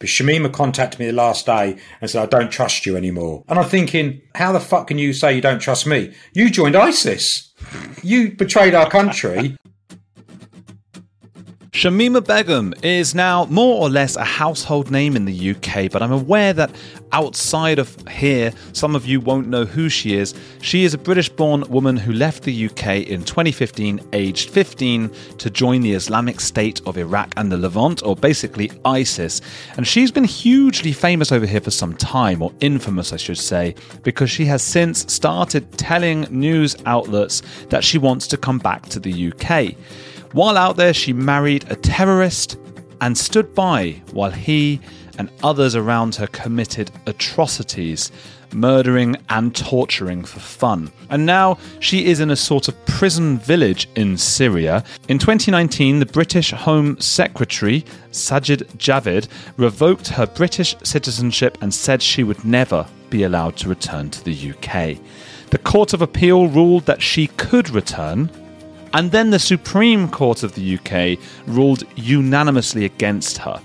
But Shamima contacted me the last day and said, I don't trust you anymore. And I'm thinking, how the fuck can you say you don't trust me? You joined ISIS. You betrayed our country. Shamima Begum is now more or less a household name in the UK, but I'm aware that outside of here, some of you won't know who she is. She is a British born woman who left the UK in 2015, aged 15, to join the Islamic State of Iraq and the Levant, or basically ISIS. And she's been hugely famous over here for some time, or infamous, I should say, because she has since started telling news outlets that she wants to come back to the UK. While out there, she married a terrorist and stood by while he and others around her committed atrocities, murdering and torturing for fun. And now she is in a sort of prison village in Syria. In 2019, the British Home Secretary, Sajid Javid, revoked her British citizenship and said she would never be allowed to return to the UK. The Court of Appeal ruled that she could return, and then the Supreme Court of the UK ruled unanimously against her.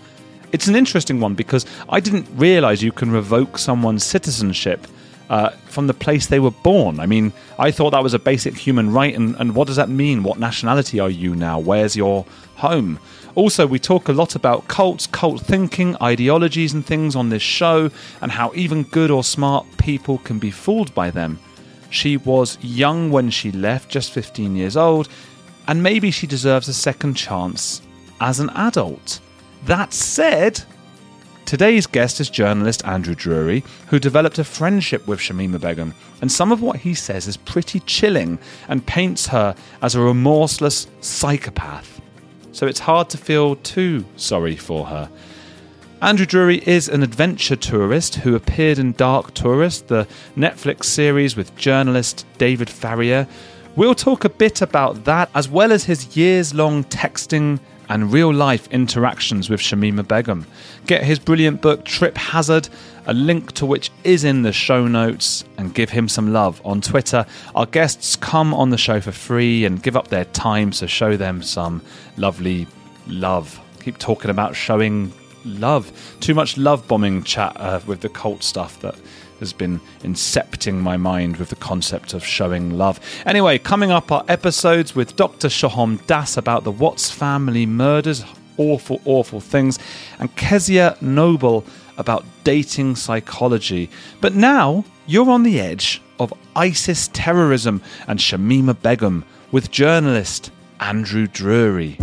It's an interesting one because I didn't realise you can revoke someone's citizenship uh, from the place they were born. I mean, I thought that was a basic human right, and, and what does that mean? What nationality are you now? Where's your home? Also, we talk a lot about cults, cult thinking, ideologies, and things on this show, and how even good or smart people can be fooled by them. She was young when she left, just 15 years old, and maybe she deserves a second chance as an adult. That said, today's guest is journalist Andrew Drury, who developed a friendship with Shamima Begum, and some of what he says is pretty chilling and paints her as a remorseless psychopath. So it's hard to feel too sorry for her. Andrew Drury is an adventure tourist who appeared in Dark Tourist, the Netflix series with journalist David Farrier. We'll talk a bit about that, as well as his years long texting and real life interactions with Shamima Begum. Get his brilliant book, Trip Hazard, a link to which is in the show notes, and give him some love on Twitter. Our guests come on the show for free and give up their time, so show them some lovely love. Keep talking about showing love. Too much love bombing chat uh, with the cult stuff that has been incepting my mind with the concept of showing love. Anyway, coming up are episodes with Dr. Shahom Das about the Watts family murders, awful, awful things, and Kezia Noble about dating psychology. But now you're on the edge of ISIS terrorism and Shamima Begum with journalist Andrew Drury.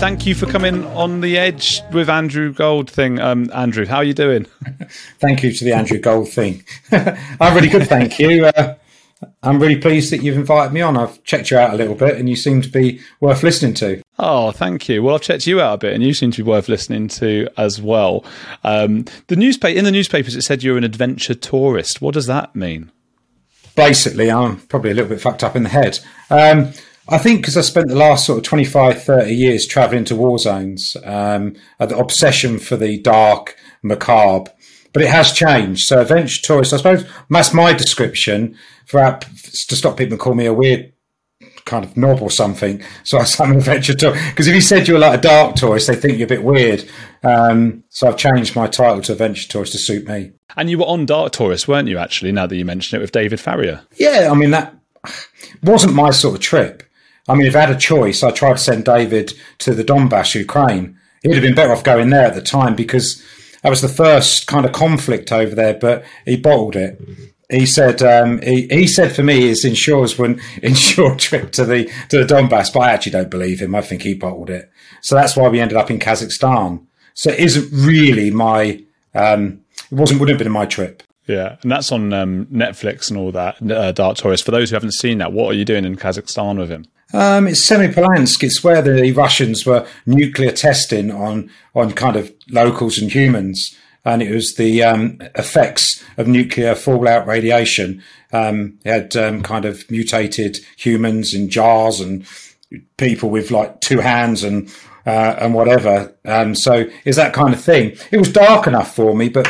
Thank you for coming on the edge with Andrew Gold thing. Um, Andrew, how are you doing? thank you to the Andrew Gold thing. I'm really good, thank you. Uh, I'm really pleased that you've invited me on. I've checked you out a little bit, and you seem to be worth listening to. Oh, thank you. Well, I've checked you out a bit, and you seem to be worth listening to as well. Um, the newspaper in the newspapers it said you're an adventure tourist. What does that mean? Basically, I'm probably a little bit fucked up in the head. Um, I think because I spent the last sort of 25, 30 years traveling to war zones, um, the obsession for the dark, macabre, but it has changed. So adventure tourist, I suppose that's my description for to stop people call me a weird kind of knob or something. So I'm an adventure tourist. Because if you said you were like a dark tourist, they think you're a bit weird. Um, so I've changed my title to adventure tourist to suit me. And you were on Dark Tourist, weren't you? Actually, now that you mention it, with David Farrier. Yeah, I mean that wasn't my sort of trip. I mean, if I had a choice, I tried to send David to the Donbass, Ukraine. He'd have been better off going there at the time because that was the first kind of conflict over there, but he bottled it. He said um, he, he said for me his insurers wouldn't insure trip to the to the Donbass, but I actually don't believe him. I think he bottled it. So that's why we ended up in Kazakhstan. So it isn't really my um, it wasn't wouldn't have been my trip. Yeah, and that's on um, Netflix and all that. Uh, Dark Tourist. For those who haven't seen that, what are you doing in Kazakhstan with him? Um, it's Semipalatinsk. It's where the Russians were nuclear testing on on kind of locals and humans, and it was the um, effects of nuclear fallout radiation. Um, had um, kind of mutated humans in jars and people with like two hands and uh, and whatever. Um, so it's that kind of thing. It was dark enough for me, but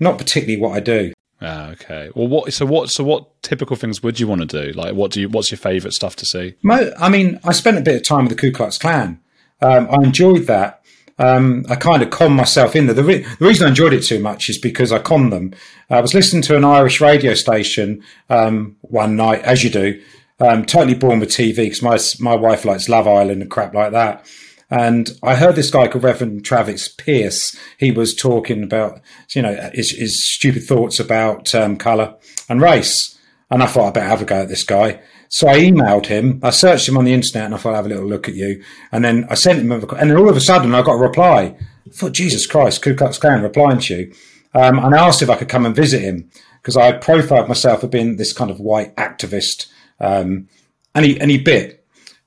not particularly what I do. Ah, okay. Well, what? So what? So what typical things would you want to do? Like, what do you? What's your favourite stuff to see? I mean, I spent a bit of time with the Ku Klux Klan. Um, I enjoyed that. Um, I kind of conned myself in there. The, re- the, reason I enjoyed it too much is because I conned them. I was listening to an Irish radio station um, one night, as you do, um, totally born with TV because my my wife likes Love Island and crap like that. And I heard this guy called Reverend Travis Pierce. He was talking about, you know, his, his stupid thoughts about um, colour and race. And I thought I'd better have a go at this guy. So I emailed him. I searched him on the internet and I thought I'd have a little look at you. And then I sent him, a, and then all of a sudden I got a reply. I thought, Jesus Christ, Ku Klux Klan replying to you. Um, and I asked if I could come and visit him because I profiled myself as being this kind of white activist. Um, and he, and he bit.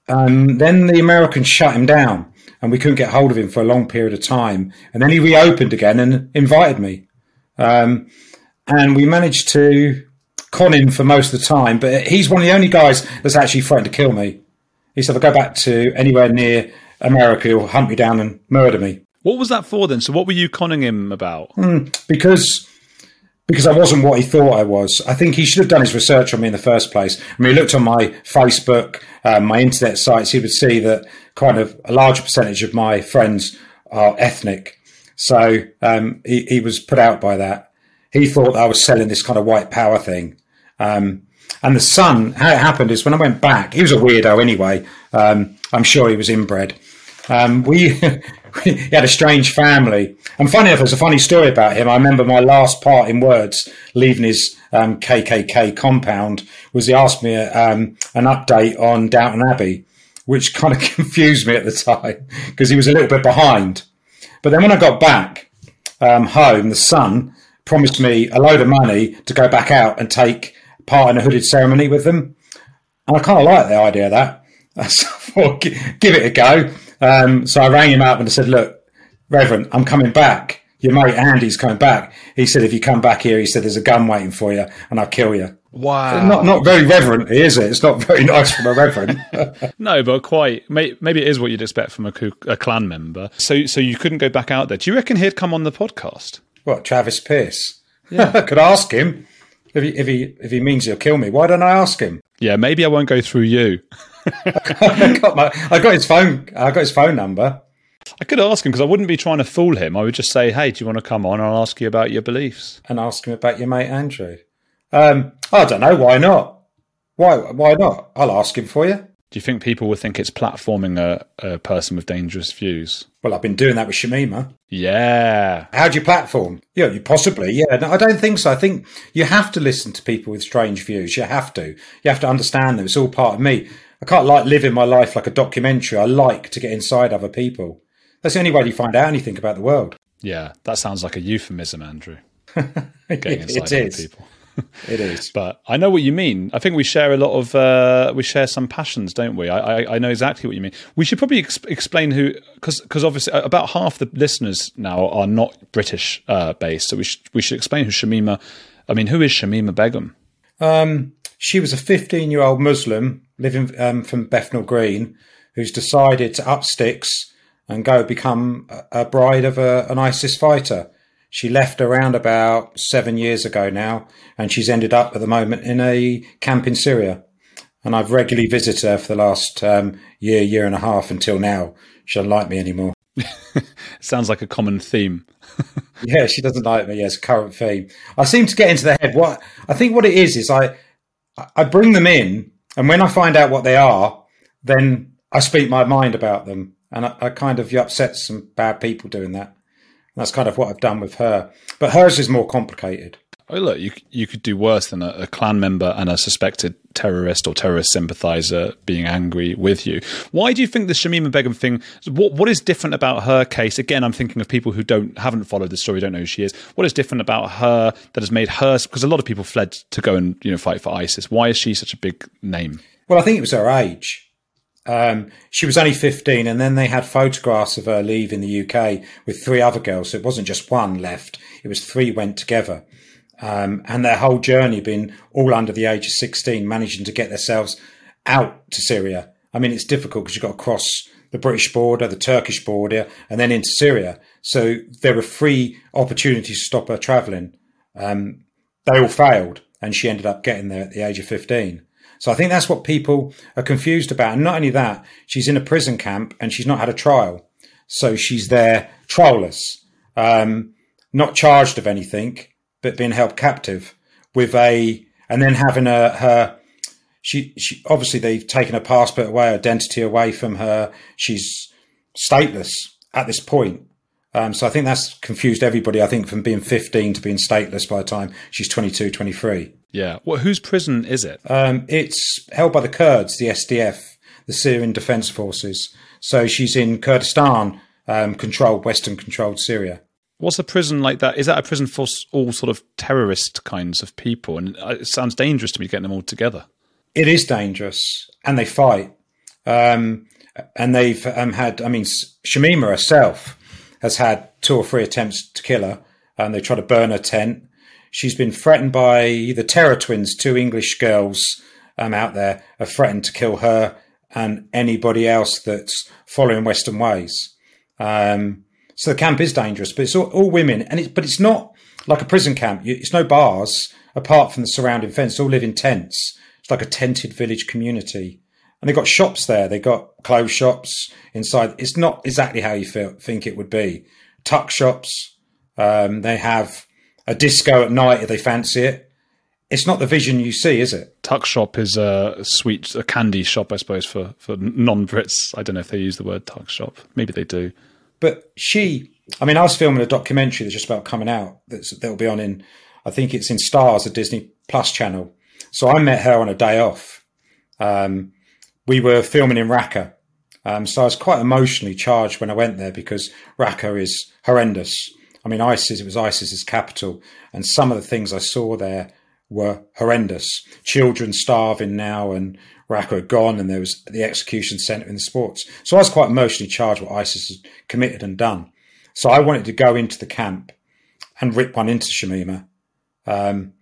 Um, then the Americans shut him down and we couldn't get hold of him for a long period of time. And then he reopened again and invited me. Um, and we managed to con him for most of the time, but he's one of the only guys that's actually threatened to kill me. He said, if I go back to anywhere near America, he'll hunt me down and murder me. What was that for then? So what were you conning him about? Mm, because because I wasn't what he thought I was. I think he should have done his research on me in the first place. I mean, he looked on my Facebook, um, my internet sites, he would see that kind of a larger percentage of my friends are ethnic. So um, he, he, was put out by that. He thought I was selling this kind of white power thing. Um, and the son, how it happened is when I went back, he was a weirdo anyway. Um, I'm sure he was inbred. Um, we he had a strange family. And funny enough, there's a funny story about him. I remember my last part in words leaving his um, KKK compound was he asked me um, an update on Downton Abbey, which kind of confused me at the time because he was a little bit behind. But then when I got back um, home, the son promised me a load of money to go back out and take part in a hooded ceremony with them. And I kind of like the idea of that. So I thought, give it a go. Um, so I rang him up and I said, look, Reverend, I'm coming back. Your mate Andy's coming back. He said, if you come back here, he said, there's a gun waiting for you and I'll kill you. Wow. Not not very reverent, is it? It's not very nice from a reverend. no, but quite. Maybe it is what you'd expect from a, a Klan member. So, so you couldn't go back out there. Do you reckon he'd come on the podcast? What, Travis Pierce? Yeah. I could ask him if he if he if he means he'll kill me. Why don't I ask him? Yeah, maybe I won't go through you. I got my, I got his phone. I got his phone number. I could ask him because I wouldn't be trying to fool him. I would just say, "Hey, do you want to come on?" I'll ask you about your beliefs and ask him about your mate Andrew. Um, I don't know. Why not? Why? Why not? I'll ask him for you. Do you think people would think it's platforming a, a person with dangerous views? Well, I've been doing that with Shamima. Yeah. How do you platform? Yeah, you possibly. Yeah, no, I don't think so. I think you have to listen to people with strange views. You have to. You have to understand them. It's all part of me. I can't like living my life like a documentary. I like to get inside other people. That's the only way you find out anything about the world. Yeah, that sounds like a euphemism, Andrew. Getting inside it is. people. it is. But I know what you mean. I think we share a lot of uh, we share some passions, don't we? I, I, I know exactly what you mean. We should probably ex- explain who because because obviously uh, about half the listeners now are not British uh, based, so we should we should explain who Shamima. I mean, who is Shamima Begum? Um, she was a 15 year old Muslim living um, from Bethnal Green who's decided to up sticks and go become a, bride of a, an ISIS fighter. She left around about seven years ago now, and she's ended up at the moment in a camp in Syria. And I've regularly visited her for the last um, year, year and a half until now. She doesn't like me anymore. Sounds like a common theme. yeah, she doesn't like me. Yes, current theme. I seem to get into the head. What I think what it is is I I bring them in, and when I find out what they are, then I speak my mind about them, and I, I kind of upset some bad people doing that. And that's kind of what I've done with her, but hers is more complicated. Oh, look, you you could do worse than a, a, Klan member and a suspected terrorist or terrorist sympathizer being angry with you. Why do you think the Shamima Begum thing? What what is different about her case? Again, I'm thinking of people who don't haven't followed the story, don't know who she is. What is different about her that has made her? Because a lot of people fled to go and you know fight for ISIS. Why is she such a big name? Well, I think it was her age. Um, she was only 15, and then they had photographs of her leaving the UK with three other girls. So it wasn't just one left; it was three went together. Um, and their whole journey been all under the age of 16, managing to get themselves out to Syria. I mean, it's difficult because you've got to cross the British border, the Turkish border, and then into Syria. So there were three opportunities to stop her travelling. Um, they all failed, and she ended up getting there at the age of 15. So I think that's what people are confused about. And not only that, she's in a prison camp and she's not had a trial. So she's there trialless, um, not charged of anything, but being held captive with a, and then having a, her, she, she, obviously they've taken her passport away, identity away from her. She's stateless at this point. Um, so I think that's confused everybody. I think from being 15 to being stateless by the time she's 22, 23. Yeah. Well, whose prison is it? Um, it's held by the Kurds, the SDF, the Syrian Defense Forces. So she's in Kurdistan, um, controlled, Western controlled Syria. What's a prison like that? Is that a prison for all sort of terrorist kinds of people? And it sounds dangerous to me getting them all together. It is dangerous, and they fight. Um, and they've um, had, I mean, Shamima herself has had two or three attempts to kill her. And they try to burn her tent. She's been threatened by the Terror Twins, two English girls um, out there, are threatened to kill her and anybody else that's following Western ways. Um, so the camp is dangerous, but it's all, all women, and it's but it's not like a prison camp. It's no bars apart from the surrounding fence. They all live in tents. It's like a tented village community, and they've got shops there. They've got clothes shops inside. It's not exactly how you feel, think it would be. Tuck shops. Um, they have a disco at night if they fancy it. It's not the vision you see, is it? Tuck shop is a sweet, a candy shop, I suppose, for, for non Brits. I don't know if they use the word tuck shop. Maybe they do. But she, I mean, I was filming a documentary that's just about coming out that's, that'll be on in, I think it's in Stars, a Disney Plus channel. So I met her on a day off. Um, we were filming in Raqqa. Um, so I was quite emotionally charged when I went there because Raqqa is horrendous. I mean, ISIS, it was ISIS's capital. And some of the things I saw there were horrendous. Children starving now and Raqqa had gone and there was the execution centre in the sports. So I was quite emotionally charged what ISIS had committed and done. So I wanted to go into the camp and rip one into Shamima. Um,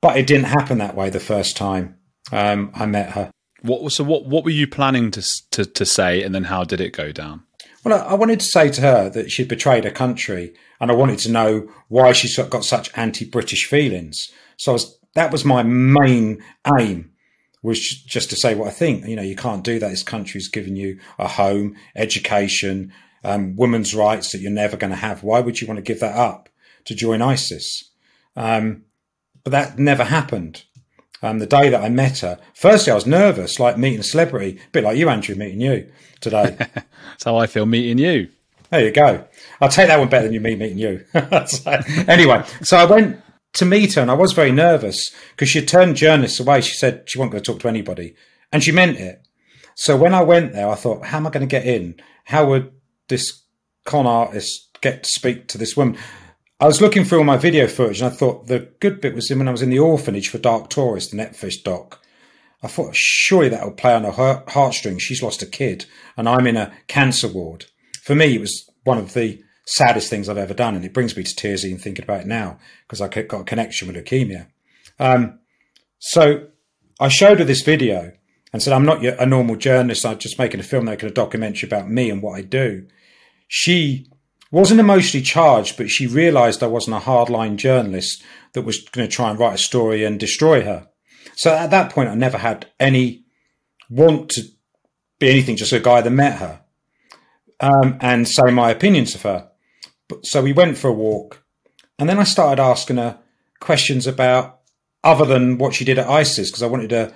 but it didn't happen that way the first time um, I met her. What so what what were you planning to to to say, and then how did it go down? Well, I wanted to say to her that she'd betrayed her country, and I wanted to know why she's got such anti-British feelings. So was, that was my main aim was just to say what I think. You know, you can't do that. This country's given you a home, education, um, women's rights that you're never going to have. Why would you want to give that up to join ISIS? Um, but that never happened. Um, the day that I met her, firstly, I was nervous, like meeting a celebrity, a bit like you, Andrew, meeting you today. That's how I feel meeting you. There you go. I'll take that one better than you me meeting you. so, anyway, so I went to meet her and I was very nervous because she turned journalists away. She said she wasn't going to talk to anybody and she meant it. So when I went there, I thought, how am I going to get in? How would this con artist get to speak to this woman? I was looking through all my video footage and I thought the good bit was when I was in the orphanage for Dark Tourist, the Netflix doc. I thought, surely that'll play on her heartstrings. She's lost a kid and I'm in a cancer ward. For me, it was one of the saddest things I've ever done. And it brings me to tears even thinking about it now because I got a connection with leukemia. Um, so I showed her this video and said, I'm not a normal journalist. I'm just making a film, making a documentary about me and what I do. She wasn't emotionally charged, but she realized I wasn't a hardline journalist that was going to try and write a story and destroy her. So at that point, I never had any want to be anything, just a guy that met her um, and say my opinions of her. But, so we went for a walk, and then I started asking her questions about other than what she did at ISIS because I wanted to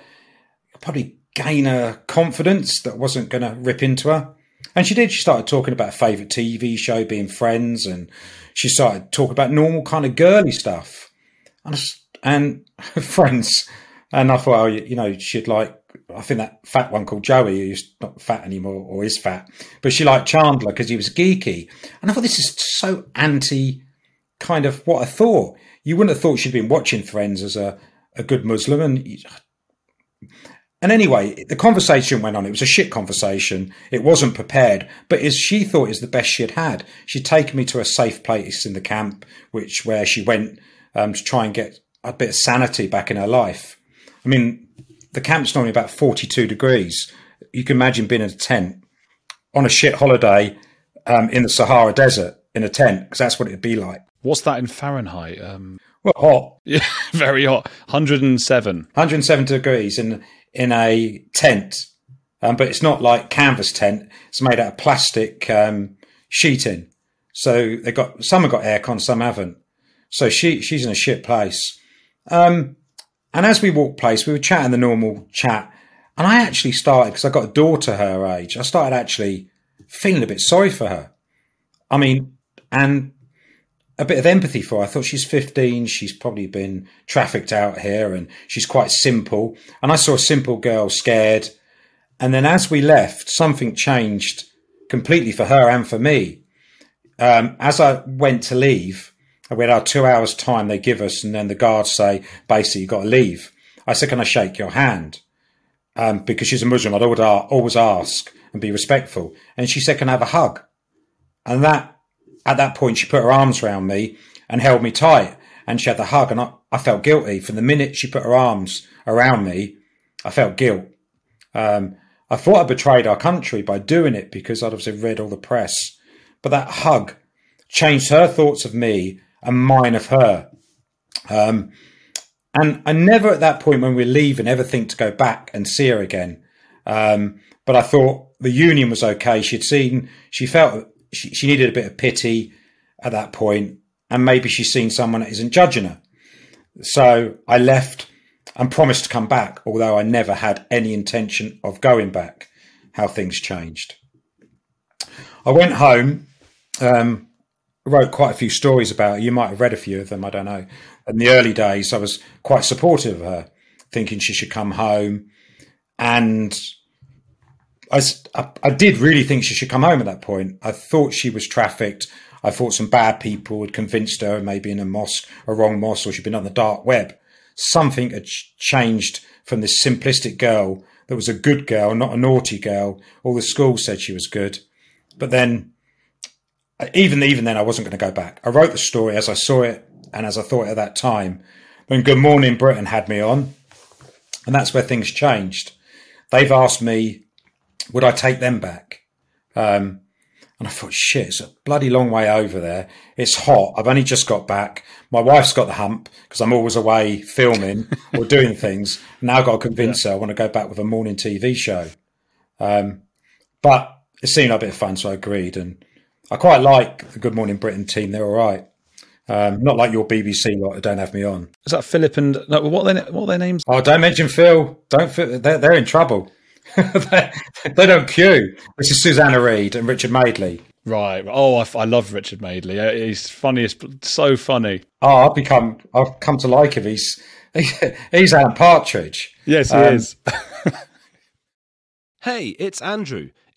probably gain her confidence that wasn't going to rip into her. And she did. She started talking about a favourite TV show, being friends, and she started talking about normal kind of girly stuff and, and friends. And I thought, oh, you know, she'd like, I think that fat one called Joey, who's not fat anymore or is fat, but she liked Chandler because he was geeky. And I thought this is so anti kind of what I thought. You wouldn't have thought she'd been watching Friends as a, a good Muslim. And and anyway, the conversation went on. It was a shit conversation. It wasn't prepared, but as she thought was the best she had had. She'd taken me to a safe place in the camp, which where she went um, to try and get a bit of sanity back in her life. I mean, the camp's normally about 42 degrees. You can imagine being in a tent on a shit holiday um, in the Sahara Desert in a tent, because that's what it'd be like. What's that in Fahrenheit? Um... Well, hot. Yeah, very hot. 107. 107 degrees in in a tent, um, but it's not like canvas tent. It's made out of plastic um, sheeting. So they got some have got aircon, some haven't. So she she's in a shit place. Um, and as we walked place, we were chatting the normal chat, and I actually started because I got a daughter her age. I started actually feeling a bit sorry for her. I mean, and a bit of empathy for her. I thought she's 15. She's probably been trafficked out here and she's quite simple. And I saw a simple girl scared. And then as we left, something changed completely for her and for me. Um, as I went to leave, we had our two hours time they give us, and then the guards say, basically, you've got to leave. I said, can I shake your hand? Um, because she's a Muslim, I'd always ask and be respectful. And she said, can I have a hug? And that, at that point, she put her arms around me and held me tight and she had the hug and I, I felt guilty from the minute she put her arms around me. I felt guilt. Um, I thought I betrayed our country by doing it because I'd obviously read all the press, but that hug changed her thoughts of me and mine of her. Um, and I never at that point when we're leaving ever think to go back and see her again. Um, but I thought the union was okay. She'd seen, she felt she, she needed a bit of pity at that point, and maybe she's seen someone that isn't judging her. So I left and promised to come back, although I never had any intention of going back. How things changed. I went home, um, wrote quite a few stories about her. You might have read a few of them, I don't know. In the early days, I was quite supportive of her, thinking she should come home. And I, I, did really think she should come home at that point. I thought she was trafficked. I thought some bad people had convinced her, maybe in a mosque, a wrong mosque, or she'd been on the dark web. Something had changed from this simplistic girl that was a good girl, not a naughty girl. All the school said she was good. But then, even even then, I wasn't going to go back. I wrote the story as I saw it and as I thought at that time. When Good Morning Britain had me on, and that's where things changed. They've asked me would I take them back? Um, and I thought, shit, it's a bloody long way over there. It's hot. I've only just got back. My wife's got the hump because I'm always away filming or doing things. Now I've got to convince yeah. her I want to go back with a morning TV show. Um, but it seemed like a bit of fun, so I agreed. And I quite like the Good Morning Britain team. They're all right. Um, not like your BBC lot who don't have me on. Is that Philip and no, what are their, what are their names? Oh, don't mention Phil. Don't. They're, they're in trouble. they, don't queue. This is Susanna Reid and Richard Madeley. Right. Oh, I, I love Richard Madeley. Uh, he's funniest, so funny. Oh, I've become, I've come to like him. He's, he's Alan Partridge. Yes, he um, is. hey, it's Andrew.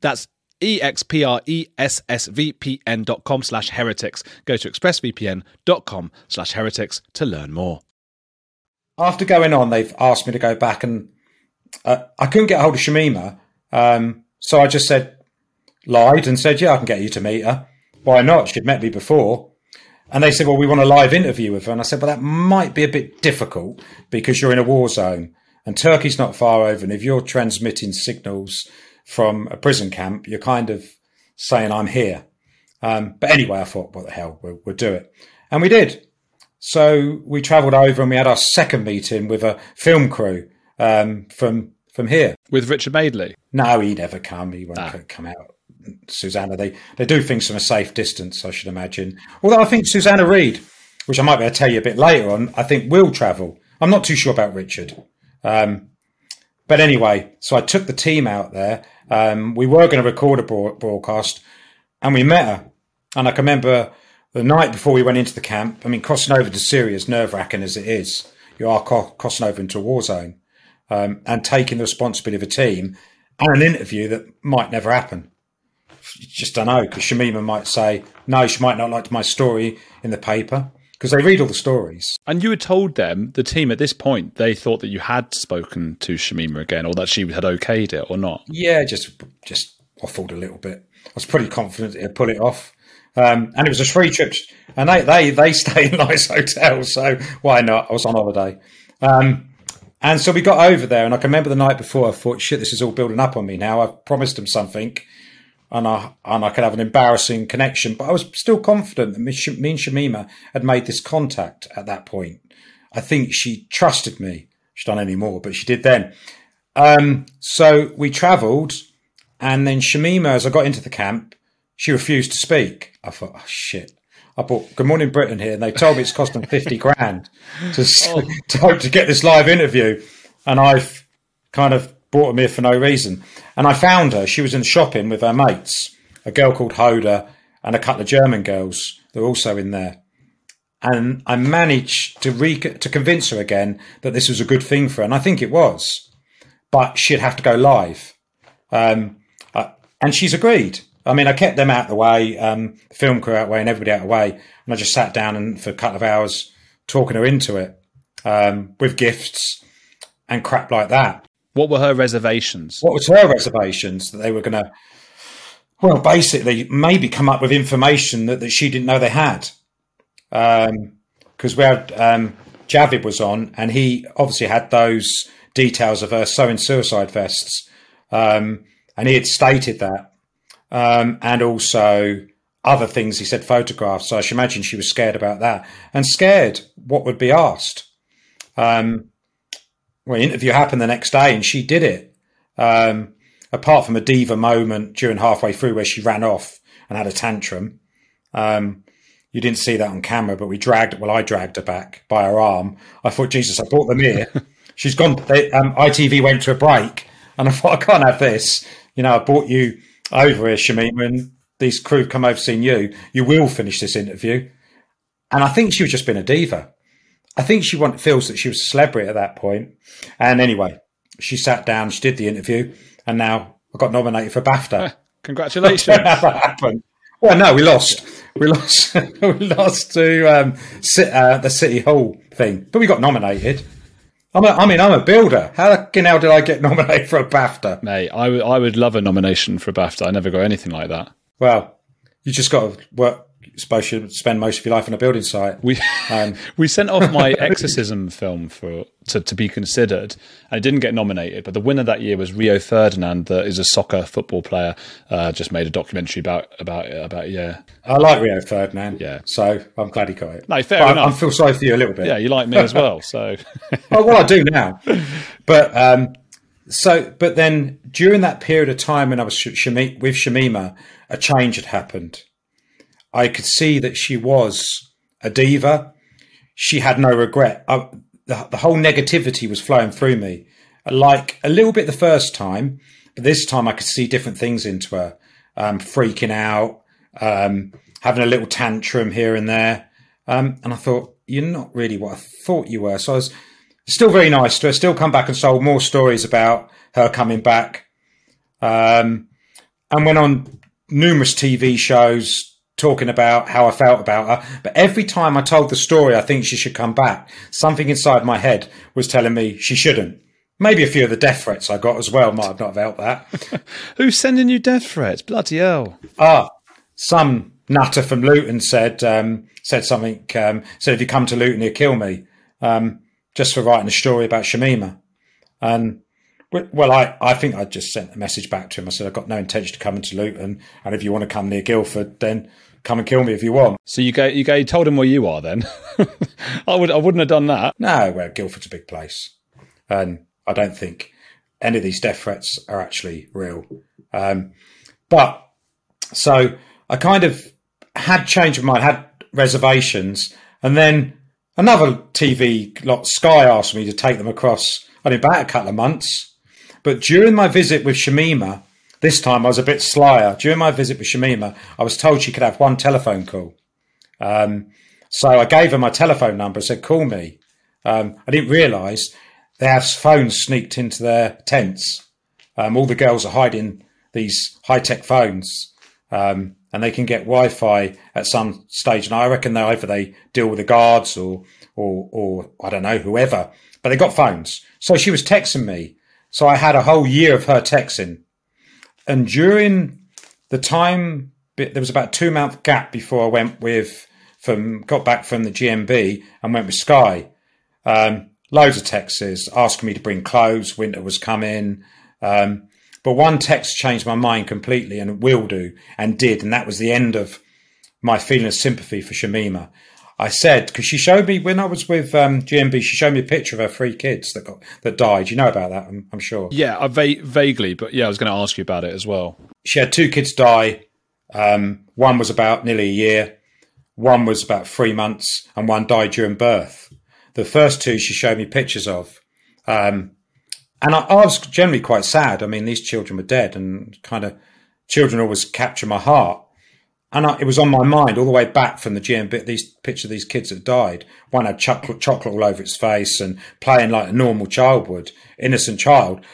That's expressvpn.com slash heretics. Go to expressvpn.com slash heretics to learn more. After going on, they've asked me to go back and uh, I couldn't get hold of Shamima. Um, so I just said, lied and said, yeah, I can get you to meet her. Why not? She'd met me before. And they said, well, we want a live interview with her. And I said, well, that might be a bit difficult because you're in a war zone and Turkey's not far over. And if you're transmitting signals from a prison camp, you're kind of saying, I'm here. Um, but anyway, I thought, what the hell, we'll, we'll do it. And we did. So we travelled over and we had our second meeting with a film crew um, from from here. With Richard Madeley? No, he never come. He won't ah. come out. Susanna, they, they do things from a safe distance, I should imagine. Although I think Susanna Reid, which I might be able to tell you a bit later on, I think will travel. I'm not too sure about Richard. Um, but anyway, so I took the team out there. Um, we were going to record a broadcast and we met her. And I can remember the night before we went into the camp, I mean, crossing over to Syria is nerve wracking as it is. You are crossing over into a war zone um, and taking the responsibility of a team and an interview that might never happen. You just don't know because Shamima might say, no, she might not like my story in the paper because they read all the stories. And you had told them, the team at this point, they thought that you had spoken to Shamima again or that she had okayed it or not? Yeah, just just waffled a little bit. I was pretty confident it'd pull it off. Um, and it was a free trip, and they they they stay in nice hotels, so why not? I was on holiday, um, and so we got over there. And I can remember the night before, I thought, "Shit, this is all building up on me now." I've promised them something, and I and I could have an embarrassing connection. But I was still confident that me and Shamima had made this contact at that point. I think she trusted me. She's done any more, but she did then. Um, so we travelled, and then Shamima, as I got into the camp, she refused to speak. I thought, oh shit. I bought Good Morning Britain here, and they told me it's cost them fifty grand to oh. to to get this live interview, and I've kind of bought them here for no reason. And I found her. She was in shopping with her mates, a girl called Hoda, and a couple of German girls. They're also in there. And I managed to re- to convince her again that this was a good thing for her, and I think it was. But she'd have to go live, um, uh, and she's agreed. I mean, I kept them out of the way, um, the film crew out of the way, and everybody out of the way, and I just sat down and for a couple of hours talking her into it um, with gifts and crap like that. What were her reservations? What was her reservations that they were going to, well, basically maybe come up with information that, that she didn't know they had. Because um, we had um, Javid was on, and he obviously had those details of her sewing suicide vests, um, and he had stated that um, and also other things. He said photographs. So I should imagine she was scared about that and scared what would be asked. Um, well, the interview happened the next day and she did it. Um, apart from a diva moment during halfway through where she ran off and had a tantrum. Um, you didn't see that on camera, but we dragged. Well, I dragged her back by her arm. I thought, Jesus, I brought them here. She's gone. They, um, ITV went to a break, and I thought, I can't have this. You know, I brought you over here, Shamim, and these crew come over seeing you, you will finish this interview. And I think she was just being a diva. I think she want, feels that she was a celebrity at that point. And anyway, she sat down, she did the interview, and now I got nominated for BAFTA. Congratulations. happened. Well, no, we lost. We lost. we lost to um, uh, the City Hall thing, but we got nominated. I'm a, I mean, I'm a builder. How the hell did I get nominated for a BAFTA? Mate, I, w- I would love a nomination for a BAFTA. I never got anything like that. Well, you just got to work. Supposed to spend most of your life on a building site. We Um, we sent off my exorcism film for to, to be considered, and it didn't get nominated. But the winner that year was Rio Ferdinand, that is a soccer football player. Uh, just made a documentary about about about yeah. I like Rio Ferdinand. Yeah. So I'm glad he got it. No, fair But I- enough. I feel sorry for you a little bit. Yeah, you like me as well. So Oh, well, I do now. But um, so, but then during that period of time when I was sh- with Shamima, a change had happened. I could see that she was a diva. She had no regret. I, the, the whole negativity was flowing through me, like a little bit the first time, but this time I could see different things into her, um, freaking out, um, having a little tantrum here and there. Um, and I thought, you're not really what I thought you were. So I was still very nice to her, still come back and sold more stories about her coming back. Um, and went on numerous TV shows talking about how I felt about her. But every time I told the story, I think she should come back, something inside my head was telling me she shouldn't. Maybe a few of the death threats I got as well might have not have helped that. who's sending you death threats? Bloody hell! Ah, some nutter from Luton said um, said something. Um, said if you come to Luton, he'll kill me. Um, just for writing a story about Shamima. And well, I, I think I just sent a message back to him. I said I've got no intention of coming to Luton, and if you want to come near Guildford, then come and kill me if you want. So you go you go you told him where you are then. I would I wouldn't have done that. No, well, Guildford's a big place, and I don't think any of these death threats are actually real. Um, but so I kind of had change of mind, had reservations, and then another TV lot, Sky, asked me to take them across. Only about a couple of months, but during my visit with Shamima, this time I was a bit slyer. During my visit with Shamima, I was told she could have one telephone call. Um, so I gave her my telephone number. and Said, "Call me." Um, I didn't realise they have phones sneaked into their tents. Um, all the girls are hiding these high tech phones, um, and they can get Wi Fi at some stage. And I reckon they either they deal with the guards or, or, or I don't know, whoever. But they got phones. So she was texting me. So I had a whole year of her texting. And during the time, there was about two month gap before I went with from got back from the GMB and went with Sky. Um, loads of texts asking me to bring clothes. Winter was coming. Um, but one text changed my mind completely and will do and did. And that was the end of my feeling of sympathy for Shamima. I said, because she showed me when I was with um, GMB, she showed me a picture of her three kids that got that died. You know about that, I'm, I'm sure. Yeah, I va- vaguely, but yeah, I was going to ask you about it as well. She had two kids die. Um, one was about nearly a year, one was about three months, and one died during birth. The first two she showed me pictures of. Um, and I, I was generally quite sad. I mean, these children were dead, and kind of children always capture my heart. And I, it was on my mind all the way back from the GM. Bit these pictures of these kids that died. One had chocolate, chocolate all over its face and playing like a normal child would, innocent child.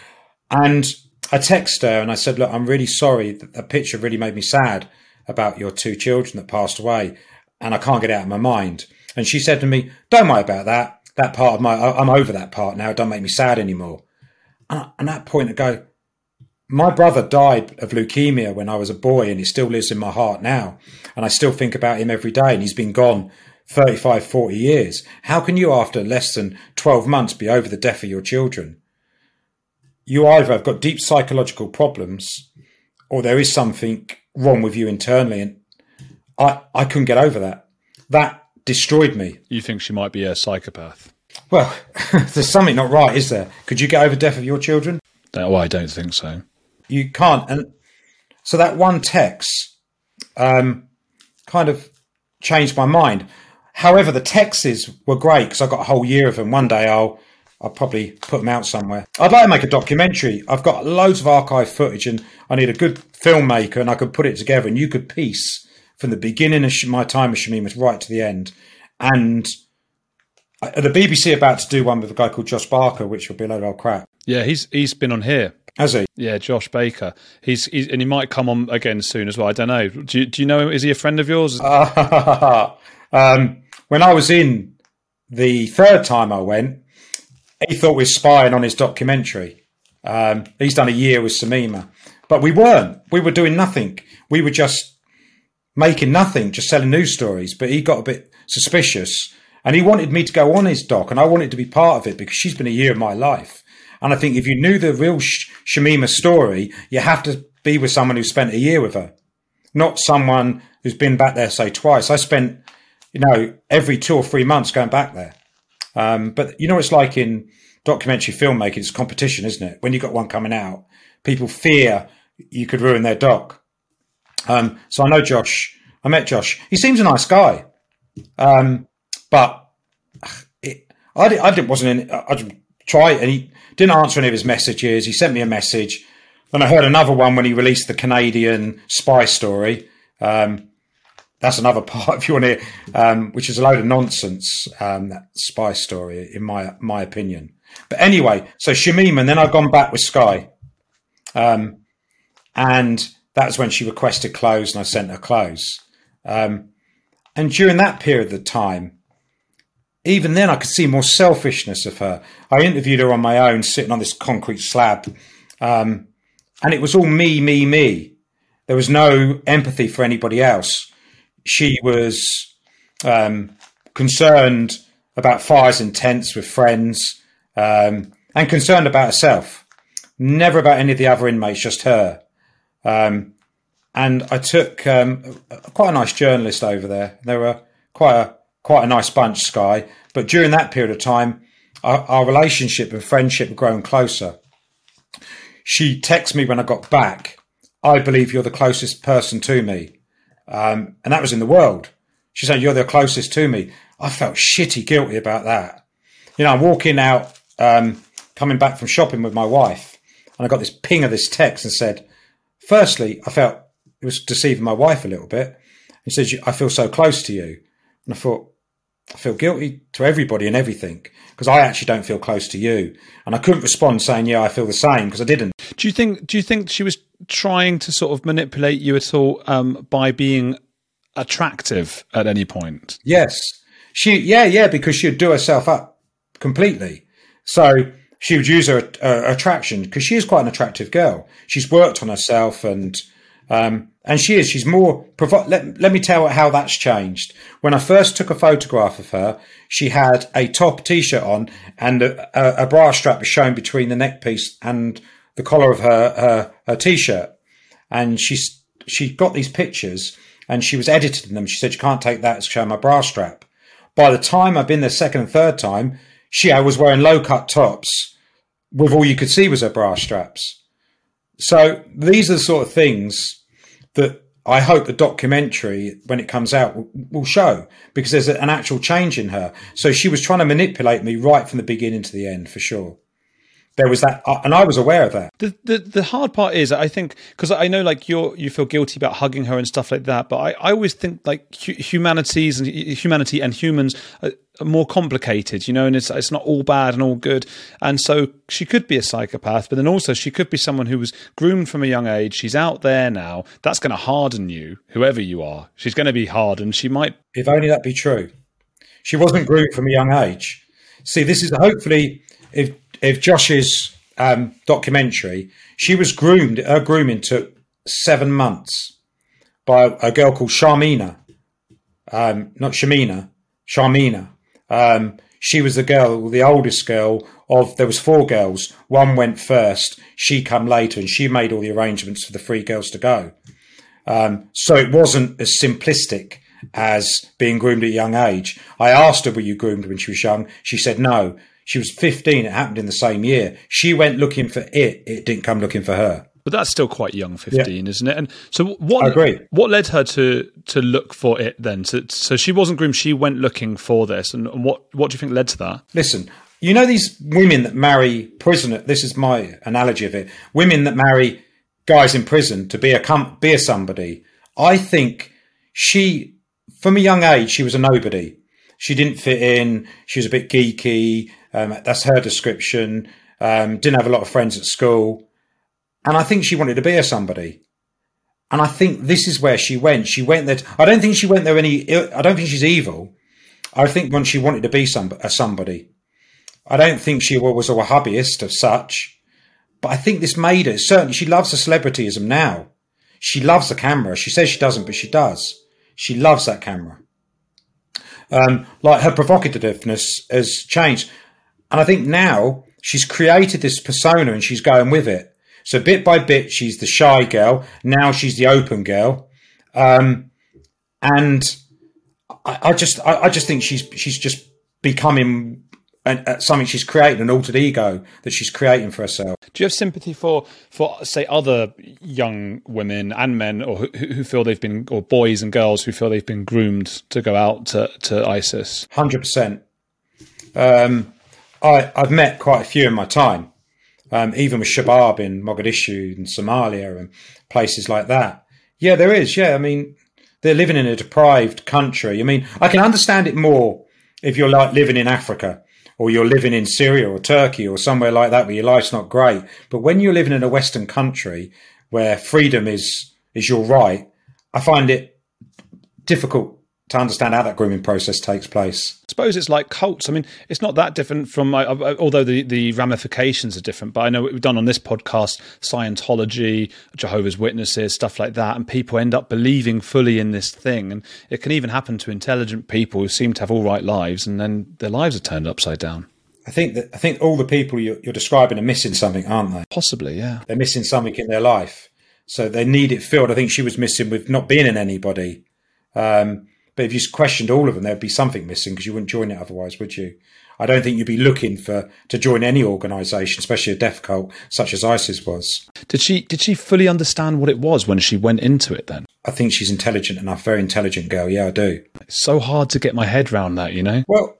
And I texted her and I said, "Look, I'm really sorry. That, that picture really made me sad about your two children that passed away, and I can't get out of my mind." And she said to me, "Don't worry about that. That part of my, I'm over that part now. It don't make me sad anymore." And at that point, I go, my brother died of leukemia when I was a boy, and he still lives in my heart now. And I still think about him every day, and he's been gone 35, 40 years. How can you, after less than 12 months, be over the death of your children? You either have got deep psychological problems, or there is something wrong with you internally. And I, I couldn't get over that. That destroyed me. You think she might be a psychopath? Well, there's something not right, is there? Could you get over the death of your children? Oh, I don't think so. You can't. And so that one text um, kind of changed my mind. However, the texts were great because I got a whole year of them. One day I'll I'll probably put them out somewhere. I'd like to make a documentary. I've got loads of archive footage, and I need a good filmmaker, and I could put it together, and you could piece from the beginning of my time with Shamima right to the end. And the BBC about to do one with a guy called Josh Barker, which will be a load of old crap. Yeah, he's he's been on here. Has he? Yeah, Josh Baker. He's, he's and he might come on again soon as well. I don't know. Do you, do you know him? Is he a friend of yours? um, when I was in the third time I went, he thought we were spying on his documentary. Um, he's done a year with Shamima, but we weren't. We were doing nothing. We were just making nothing, just selling news stories. But he got a bit suspicious, and he wanted me to go on his doc, and I wanted to be part of it because she's been a year of my life. And I think if you knew the real Sh- Shamima story, you have to be with someone who spent a year with her, not someone who's been back there, say, twice. I spent, you know, every two or three months going back there. Um, but you know, it's like in documentary filmmaking, it's competition, isn't it? When you've got one coming out, people fear you could ruin their doc. Um, so I know Josh. I met Josh. He seems a nice guy, um, but it, I, I didn't wasn't in. I try and he didn't answer any of his messages. He sent me a message. And I heard another one when he released the Canadian spy story. Um, that's another part, if you want to, um, which is a load of nonsense. Um, that spy story, in my my opinion. But anyway, so Shamim, and then I've gone back with Sky, um, and that's when she requested clothes, and I sent her clothes. Um, and during that period of time, even then, I could see more selfishness of her. I interviewed her on my own, sitting on this concrete slab, um, and it was all me, me, me. There was no empathy for anybody else. She was um, concerned about fires and tents with friends, um, and concerned about herself. Never about any of the other inmates, just her. Um, and I took um, quite a nice journalist over there. They were quite a quite a nice bunch, Sky. But during that period of time, our, our relationship and friendship had grown closer. She texted me when I got back. I believe you're the closest person to me, um, and that was in the world. She said you're the closest to me. I felt shitty guilty about that. You know, I'm walking out, um, coming back from shopping with my wife, and I got this ping of this text and said, firstly, I felt it was deceiving my wife a little bit. He says, I feel so close to you. And I thought, I feel guilty to everybody and everything because I actually don't feel close to you. And I couldn't respond saying, yeah, I feel the same because I didn't. Do you think, do you think she was trying to sort of manipulate you at all um, by being attractive at any point? Yes. She, yeah, yeah, because she'd do herself up completely. So she would use her uh, attraction because she is quite an attractive girl. She's worked on herself and um, and she is. She's more. Provi- let, let me tell how that's changed. When I first took a photograph of her, she had a top t-shirt on and a, a, a bra strap was shown between the neck piece and the collar of her, her, her t-shirt. And she she got these pictures and she was editing them. She said, "You can't take that. It's showing my bra strap." By the time I've been there second and third time, she I was wearing low cut tops with all you could see was her bra straps. So these are the sort of things that I hope the documentary, when it comes out, will, will show because there's an actual change in her. So she was trying to manipulate me right from the beginning to the end, for sure there was that, uh, and I was aware of that. The the, the hard part is, I think, because I know like you're you feel guilty about hugging her and stuff like that, but I, I always think like hu- humanities and humanity and humans are more complicated, you know, and it's it's not all bad and all good. And so she could be a psychopath, but then also she could be someone who was groomed from a young age. She's out there now. That's going to harden you, whoever you are. She's going to be hardened. She might. If only that be true. She wasn't groomed from a young age. See, this is hopefully if if Josh's um, documentary, she was groomed. Her grooming took seven months by a girl called Sharmina, um, not Shamina, Sharmina. Um, she was the girl, the oldest girl of. There was four girls. One went first. She come later, and she made all the arrangements for the three girls to go. Um, so it wasn't as simplistic as being groomed at a young age. I asked her, "Were you groomed when she was young?" She said no. She was 15. It happened in the same year. She went looking for it. It didn't come looking for her. But that's still quite young, 15, yeah. isn't it? And so what I agree. what led her to to look for it then? So, so she wasn't groomed, she went looking for this. And what what do you think led to that? Listen, you know these women that marry prisoner this is my analogy of it. Women that marry guys in prison to be a be a somebody. I think she from a young age she was a nobody. She didn't fit in. She was a bit geeky. Um, that's her description. Um, didn't have a lot of friends at school. And I think she wanted to be a somebody. And I think this is where she went. She went there. I don't think she went there any. I don't think she's evil. I think when she wanted to be some a somebody. I don't think she was a Wahhabist of such, but I think this made her certainly. She loves the celebrityism now. She loves the camera. She says she doesn't, but she does. She loves that camera. Um, like her provocativeness has changed, and I think now she's created this persona and she's going with it. So bit by bit, she's the shy girl. Now she's the open girl, um, and I, I just, I, I, just think she's she's just becoming an, uh, something she's creating an altered ego that she's creating for herself. Do you have sympathy for for say other young women and men, or who, who feel they've been, or boys and girls who feel they've been groomed to go out to, to ISIS? Hundred um, percent. I I've met quite a few in my time, um, even with Shabab in Mogadishu and Somalia and places like that. Yeah, there is. Yeah, I mean, they're living in a deprived country. I mean, I can understand it more if you're like living in Africa or you're living in Syria or Turkey or somewhere like that where your life's not great. But when you're living in a Western country where freedom is is your right, I find it difficult to understand how that grooming process takes place. I suppose it's like cults. I mean, it's not that different from, uh, although the, the ramifications are different. But I know we've done on this podcast Scientology, Jehovah's Witnesses, stuff like that, and people end up believing fully in this thing. And it can even happen to intelligent people who seem to have all right lives, and then their lives are turned upside down. I think that I think all the people you're, you're describing are missing something, aren't they? Possibly, yeah. They're missing something in their life, so they need it filled. I think she was missing with not being in anybody. Um, but if you questioned all of them, there'd be something missing because you wouldn't join it otherwise, would you? I don't think you'd be looking for to join any organisation, especially a death cult such as ISIS was. Did she did she fully understand what it was when she went into it? Then I think she's intelligent enough, very intelligent girl. Yeah, I do. It's so hard to get my head around that, you know. Well,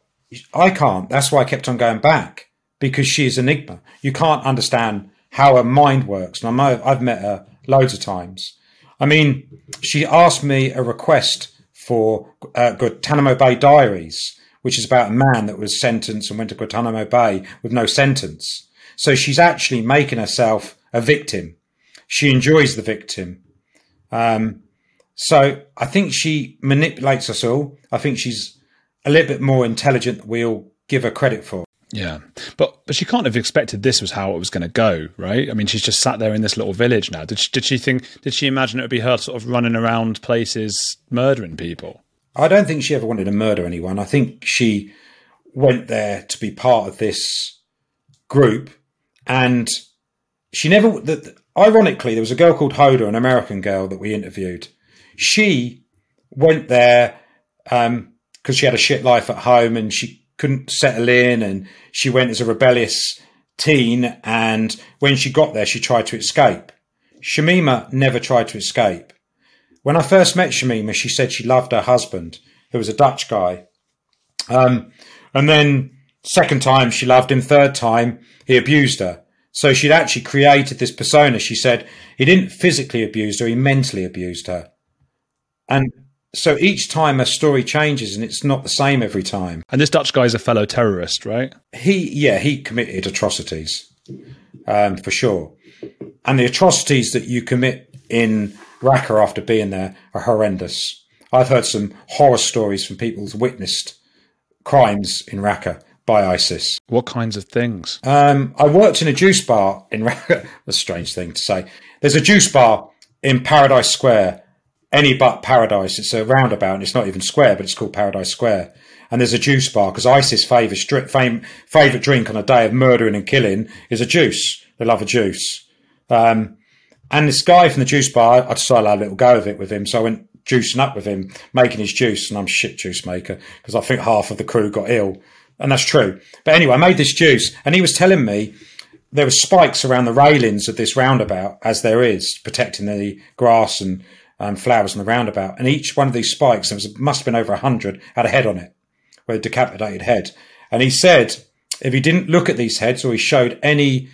I can't. That's why I kept on going back because she is enigma. You can't understand how her mind works, and I know I've met her loads of times. I mean, she asked me a request for uh, Guantanamo Bay Diaries, which is about a man that was sentenced and went to Guantanamo Bay with no sentence. So she's actually making herself a victim. She enjoys the victim. Um, so I think she manipulates us all. I think she's a little bit more intelligent than we all give her credit for. Yeah, but but she can't have expected this was how it was going to go, right? I mean, she's just sat there in this little village now. Did she, did she think? Did she imagine it would be her sort of running around places murdering people? I don't think she ever wanted to murder anyone. I think she went there to be part of this group, and she never. The, ironically, there was a girl called Hoda, an American girl that we interviewed. She went there because um, she had a shit life at home, and she couldn't settle in and she went as a rebellious teen. And when she got there, she tried to escape. Shamima never tried to escape. When I first met Shamima, she said she loved her husband, who was a Dutch guy. Um, and then second time she loved him, third time he abused her. So she'd actually created this persona. She said he didn't physically abuse her, he mentally abused her. And so each time a story changes and it's not the same every time. And this Dutch guy's a fellow terrorist, right? He, yeah, he committed atrocities, um, for sure. And the atrocities that you commit in Raqqa after being there are horrendous. I've heard some horror stories from people who've witnessed crimes in Raqqa by ISIS. What kinds of things? Um, I worked in a juice bar in Raqqa. a strange thing to say. There's a juice bar in Paradise Square any but Paradise. It's a roundabout and it's not even square, but it's called Paradise Square. And there's a juice bar because ISIS' favourite, fame, favourite drink on a day of murdering and killing is a juice. They love a juice. Um, and this guy from the juice bar, I decided I'd have a little go of it with him. So I went juicing up with him, making his juice. And I'm shit juice maker because I think half of the crew got ill. And that's true. But anyway, I made this juice and he was telling me there were spikes around the railings of this roundabout, as there is, protecting the grass and um, flowers on the roundabout, and each one of these spikes, there was, must have been over a hundred, had a head on it, with a decapitated head. And he said if he didn't look at these heads or he showed any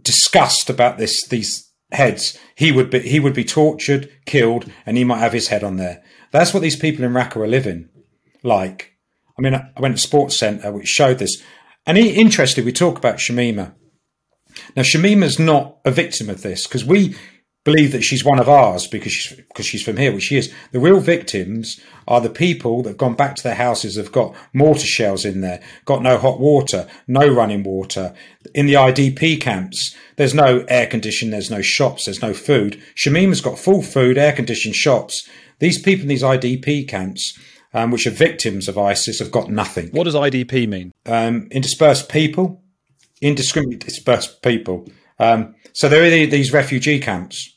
disgust about this these heads, he would be he would be tortured, killed, and he might have his head on there. That's what these people in Raqqa are living like. I mean, I went to Sports Centre, which showed this. And interestingly, we talk about Shamima. Now, Shamima's not a victim of this because we believe that she's one of ours because she's because she's from here, which she is. The real victims are the people that have gone back to their houses, have got mortar shells in there, got no hot water, no running water. In the IDP camps, there's no air conditioning, there's no shops, there's no food. Shamima's got full food, air conditioned shops. These people in these IDP camps, um, which are victims of ISIS, have got nothing. What does IDP mean? Um, indispersed people, indiscriminately dispersed people. Um, so there are these refugee camps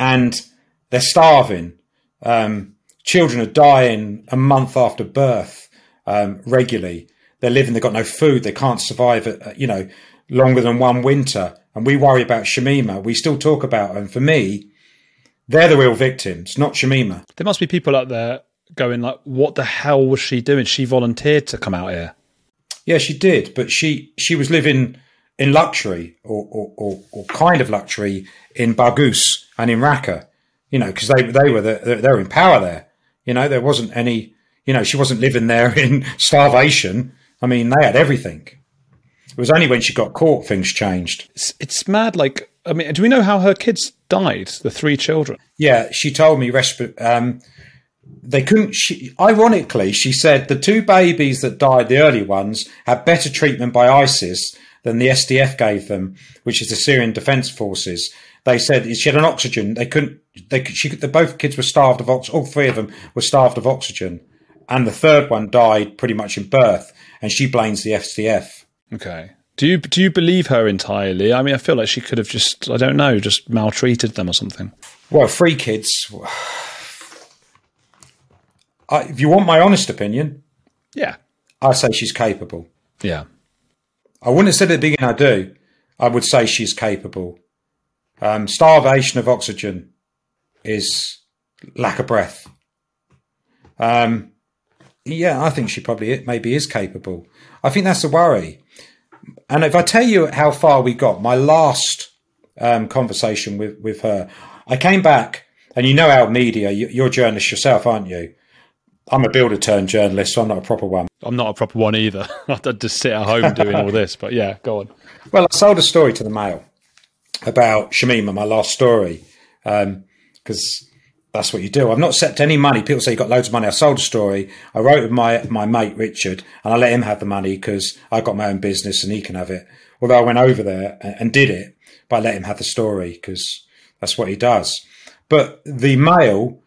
and they're starving. Um, children are dying a month after birth um, regularly. They're living, they've got no food, they can't survive, uh, you know, longer than one winter. And we worry about Shamima. We still talk about her. And for me, they're the real victims, not Shamima. There must be people out there going like, "What the hell was she doing? She volunteered to come out here." Yeah, she did, but she she was living in luxury or, or, or, or kind of luxury in Baghuz and in Raqqa, you know, because they, they were the, they were in power there. You know, there wasn't any, you know, she wasn't living there in starvation. I mean, they had everything. It was only when she got caught things changed. It's, it's mad. Like, I mean, do we know how her kids died? The three children. Yeah, she told me. Resp- um, they couldn't. She, ironically, she said the two babies that died, the early ones, had better treatment by ISIS than the SDF gave them, which is the Syrian Defence Forces. They said she had an oxygen. They couldn't. They could. She could. The, both kids were starved of oxygen. All three of them were starved of oxygen, and the third one died pretty much in birth. And she blames the SDF. Okay. Do you do you believe her entirely? I mean, I feel like she could have just I don't know, just maltreated them or something. Well, three kids. I, if you want my honest opinion, yeah, I say she's capable. Yeah. I wouldn't have said it at the beginning I do. I would say she's capable. Um, starvation of oxygen is lack of breath. Um, yeah, I think she probably maybe is capable. I think that's a worry. And if I tell you how far we got, my last um, conversation with, with her, I came back, and you know our media, you're a journalist yourself, aren't you? I'm a builder turned journalist, so I'm not a proper one. I'm not a proper one either. I'd just sit at home doing all this, but yeah, go on. Well, I sold a story to the Mail about Shamima, my last story, because um, that's what you do. I've not set any money. People say you got loads of money. I sold a story. I wrote with my my mate Richard, and I let him have the money because I got my own business and he can have it. Although I went over there and, and did it, but I let him have the story because that's what he does. But the Mail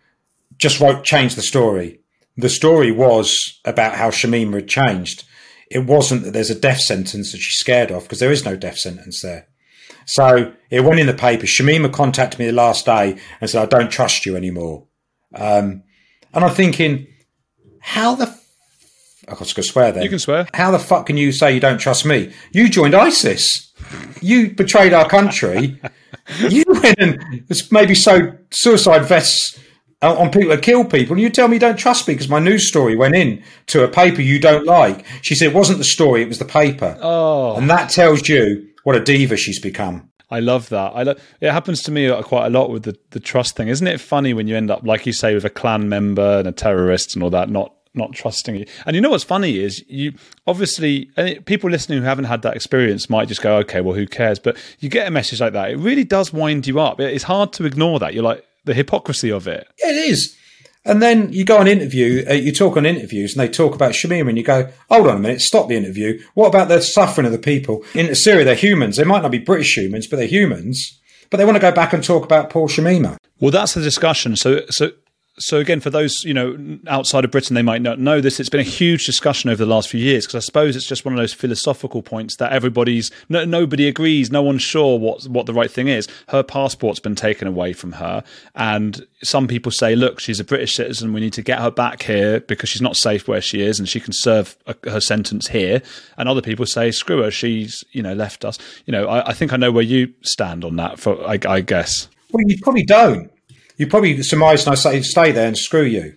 just wrote changed the story the story was about how Shamima had changed. It wasn't that there's a death sentence that she's scared of because there is no death sentence there. So it went in the paper. Shamima contacted me the last day and said, I don't trust you anymore. Um, and I'm thinking, how the f- I was going to swear there. You can swear. How the fuck can you say you don't trust me? You joined ISIS. You betrayed our country. you went and maybe sewed suicide vests on people that kill people. And you tell me you don't trust me because my news story went in to a paper you don't like. She said it wasn't the story, it was the paper. Oh. And that tells you what a diva she's become. I love that. I lo- it happens to me uh, quite a lot with the, the trust thing. Isn't it funny when you end up, like you say, with a Klan member and a terrorist and all that, not not trusting you. And you know what's funny is you obviously people listening who haven't had that experience might just go, okay, well, who cares? But you get a message like that, it really does wind you up. It's hard to ignore that. You're like, the hypocrisy of it. It is. And then you go on interview, uh, you talk on interviews, and they talk about Shamima, and you go, hold on a minute, stop the interview. What about the suffering of the people in Syria? They're humans. They might not be British humans, but they're humans. But they want to go back and talk about poor Shamima. Well, that's the discussion. So, so so again, for those you know outside of Britain, they might not know this. It's been a huge discussion over the last few years because I suppose it's just one of those philosophical points that everybody's no, nobody agrees. No one's sure what what the right thing is. Her passport's been taken away from her, and some people say, "Look, she's a British citizen. We need to get her back here because she's not safe where she is, and she can serve a, her sentence here." And other people say, "Screw her. She's you know left us." You know, I, I think I know where you stand on that. For I, I guess. Well, you probably don't you probably surmise and I say stay there and screw you.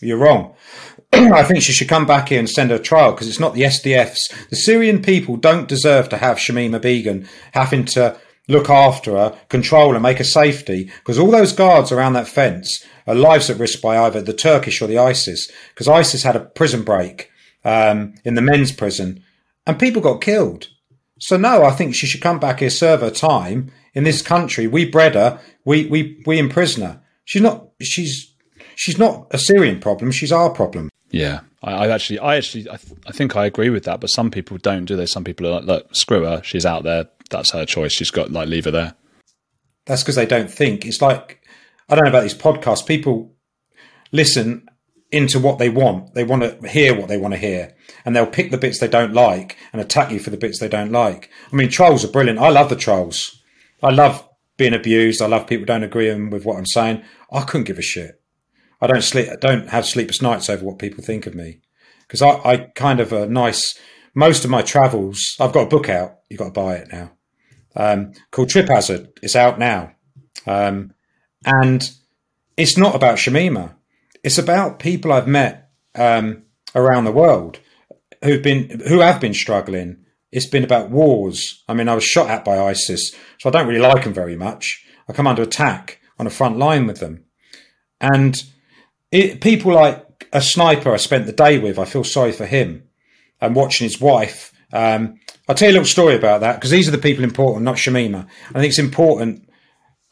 You're wrong. I think she should come back here and send her trial because it's not the SDFs. The Syrian people don't deserve to have Shamima Begum having to look after her, control her, make her safety because all those guards around that fence are lives at risk by either the Turkish or the ISIS because ISIS had a prison break um, in the men's prison and people got killed. So no, I think she should come back here, serve her time in this country. We bred her. We we we imprison her. She's not. She's she's not a Syrian problem. She's our problem. Yeah, I, I actually, I actually, I, th- I think I agree with that. But some people don't, do they? Some people are like, look, screw her. She's out there. That's her choice. She's got like leave her there. That's because they don't think. It's like I don't know about these podcasts. People listen into what they want. They want to hear what they want to hear, and they'll pick the bits they don't like and attack you for the bits they don't like. I mean, trolls are brilliant. I love the trolls. I love being abused. I love people don't agree with what I'm saying. I couldn't give a shit. I don't sleep. I don't have sleepless nights over what people think of me because I, I kind of a nice. Most of my travels, I've got a book out. You've got to buy it now. Um, called Trip Hazard. It's out now, um, and it's not about Shamima. It's about people I've met um, around the world who've been who have been struggling. It's been about wars. I mean, I was shot at by ISIS, so I don't really like them very much. I come under attack on a front line with them, and it, people like a sniper I spent the day with. I feel sorry for him, and watching his wife. Um, I'll tell you a little story about that because these are the people important, not Shamima. I think it's important,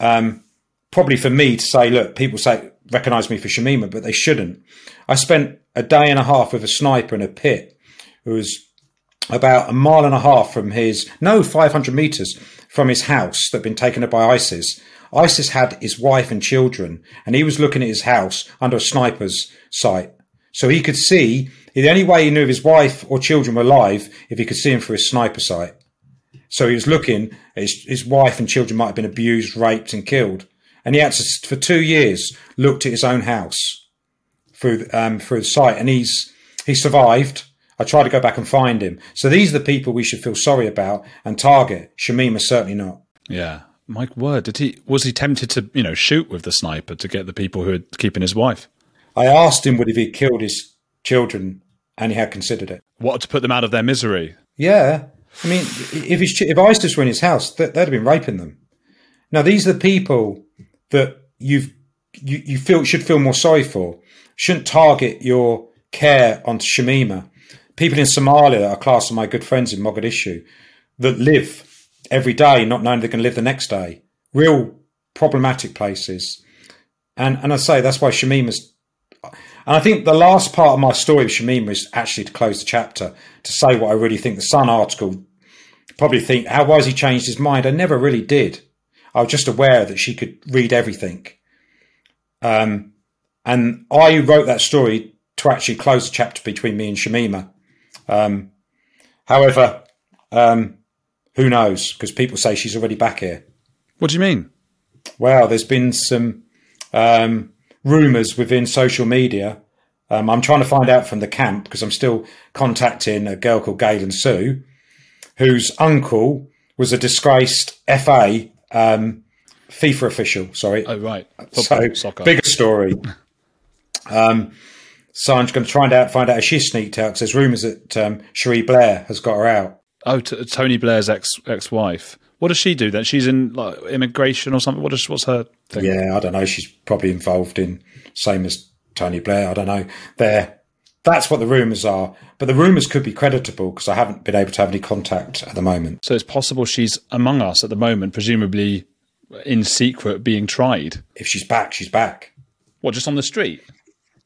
um, probably for me to say, look, people say recognise me for Shamima, but they shouldn't. I spent a day and a half with a sniper in a pit who was about a mile and a half from his, no, 500 metres from his house that had been taken up by ISIS. ISIS had his wife and children, and he was looking at his house under a sniper's sight. So he could see, the only way he knew if his wife or children were alive, if he could see them through his sniper sight. So he was looking, his, his wife and children might have been abused, raped, and killed and he had to, for two years looked at his own house through um, through the site, and he's he survived. I tried to go back and find him. So these are the people we should feel sorry about and target. Shamima certainly not. Yeah, Mike Word, did he was he tempted to you know shoot with the sniper to get the people who were keeping his wife? I asked him would if he killed his children, and he had considered it. What to put them out of their misery? Yeah, I mean, if his, if ISIS were in his house, they'd have been raping them. Now these are the people that you've you, you feel should feel more sorry for. Shouldn't target your care onto Shamima. People in Somalia are classed as my good friends in Mogadishu that live every day not knowing they can live the next day. Real problematic places. And and I say that's why Shamima's and I think the last part of my story of Shamima is actually to close the chapter, to say what I really think. The Sun article probably think, how why has he changed his mind? I never really did. I was just aware that she could read everything. Um, and I wrote that story to actually close the chapter between me and Shamima. Um, however, um, who knows? Because people say she's already back here. What do you mean? Well, there's been some um, rumours within social media. Um, I'm trying to find out from the camp because I'm still contacting a girl called Galen Sue, whose uncle was a disgraced FA um, FIFA official. Sorry. Oh right. Football, so soccer. bigger story. Um, going to try and out, find out if she sneaked out because there's rumours that um, Cherie Blair has got her out. Oh, t- Tony Blair's ex ex wife. What does she do then? She's in like immigration or something. What is what's her thing? Yeah, I don't know. She's probably involved in same as Tony Blair. I don't know. There, that's what the rumours are. But the rumours could be creditable because I haven't been able to have any contact at the moment. So it's possible she's among us at the moment, presumably in secret being tried. If she's back, she's back. What, just on the street?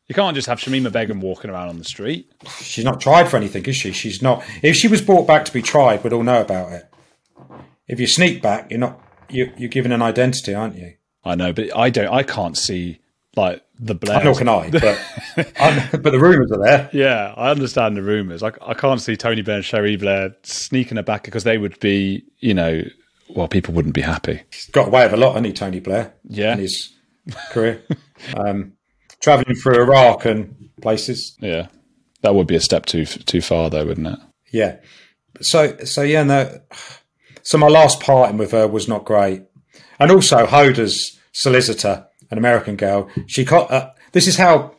You can't just have Shamima Begum walking around on the street. She's not tried for anything, is she? She's not. If she was brought back to be tried, we'd all know about it. If you sneak back, you're not. You're, you're given an identity, aren't you? I know, but I don't. I can't see like the Blair. Nor can I, but but the rumours are there. Yeah, I understand the rumours. I, I can't see Tony Blair and Cherie Blair sneaking her back because they would be, you know, well, people wouldn't be happy. He's got away with a lot, hasn't he, Tony Blair? Yeah, in his career, um, traveling through Iraq and places. Yeah, that would be a step too too far, though, wouldn't it? Yeah. So so yeah, no. So my last parting with her was not great, and also Hoda's solicitor an American girl. She got. Uh, this is how.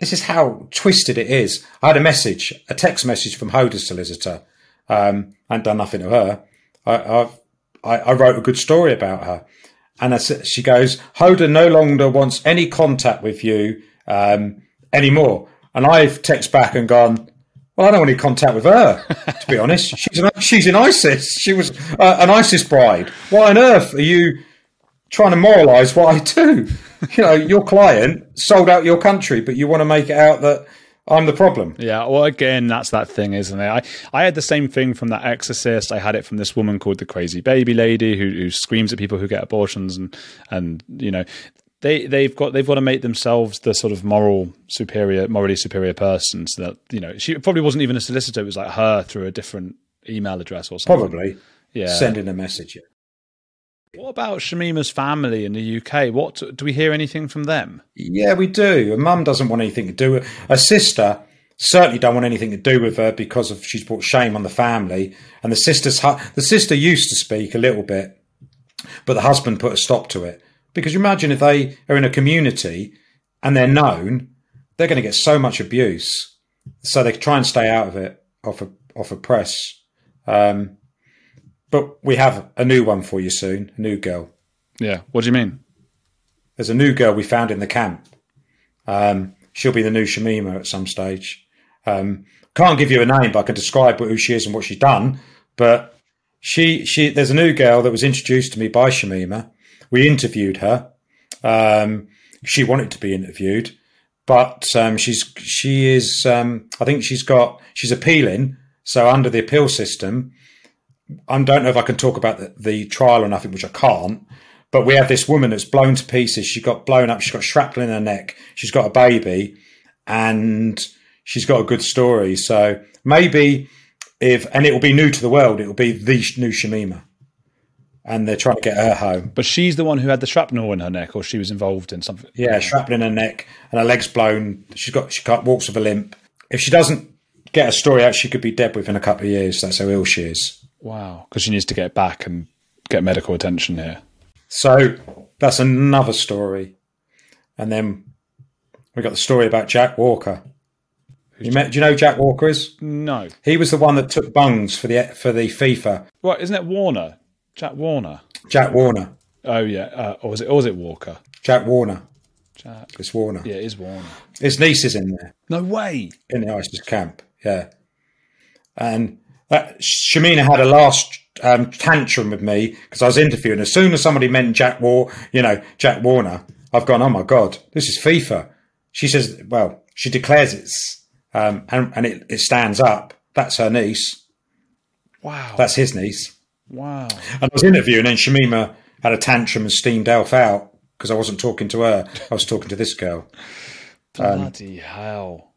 This is how twisted it is. I had a message, a text message from Hoda's solicitor. Um, I hadn't done nothing to her. I, I, I wrote a good story about her, and she goes, "Hoda no longer wants any contact with you um, anymore." And I've texted back and gone, Well, I don't want any contact with her, to be honest. She's she's in ISIS. She was uh, an ISIS bride. Why on earth are you trying to moralise what I do? You know, your client sold out your country, but you want to make it out that I'm the problem. Yeah, well, again, that's that thing, isn't it? I, I had the same thing from that exorcist. I had it from this woman called the crazy baby lady who, who screams at people who get abortions, and and you know, they they've got they've got to make themselves the sort of moral superior, morally superior person. So that you know, she probably wasn't even a solicitor; it was like her through a different email address or something. Probably, yeah. Sending a message. What about Shamima's family in the UK? What do we hear anything from them? Yeah, we do. Her mum doesn't want anything to do with her A sister. Certainly don't want anything to do with her because of she's brought shame on the family. And the sister's the sister used to speak a little bit, but the husband put a stop to it. Because you imagine if they are in a community and they're known, they're going to get so much abuse. So they try and stay out of it off of, off of press. Um, but we have a new one for you soon, a new girl. Yeah. What do you mean? There's a new girl we found in the camp. Um, she'll be the new Shamima at some stage. Um, can't give you a name, but I can describe who she is and what she's done. But she, she, there's a new girl that was introduced to me by Shamima. We interviewed her. Um, she wanted to be interviewed, but um, she's she is. Um, I think she's got she's appealing. So under the appeal system, I don't know if I can talk about the, the trial or nothing, which I can't. But we have this woman that's blown to pieces. She got blown up. She's got shrapnel in her neck. She's got a baby, and she's got a good story. So maybe if and it will be new to the world. It will be the new Shamima, and they're trying to get her home. But she's the one who had the shrapnel in her neck, or she was involved in something. Yeah, shrapnel in her neck, and her legs blown. She's got she can't walks with a limp. If she doesn't get a story out, she could be dead within a couple of years. That's how ill she is. Wow, because she needs to get back and get medical attention here. So that's another story. And then we got the story about Jack Walker. You met, do you know who Jack Walker is? No. He was the one that took bungs for the for the FIFA. What isn't it Warner? Jack Warner. Jack Warner. Oh yeah, uh, or was it or was it Walker? Jack Warner. Jack. It's Warner. Yeah, it is Warner. His niece is in there No way. in the ISIS camp. Yeah. And uh, Shamima had a last um, tantrum with me because I was interviewing. As soon as somebody meant Jack War, you know, Jack Warner, I've gone, oh my God, this is FIFA. She says, well, she declares it's, um, and, and it, it stands up. That's her niece. Wow. That's his niece. wow. And I was interviewing, and Shamima had a tantrum and steamed Elf out because I wasn't talking to her. I was talking to this girl. Bloody hell.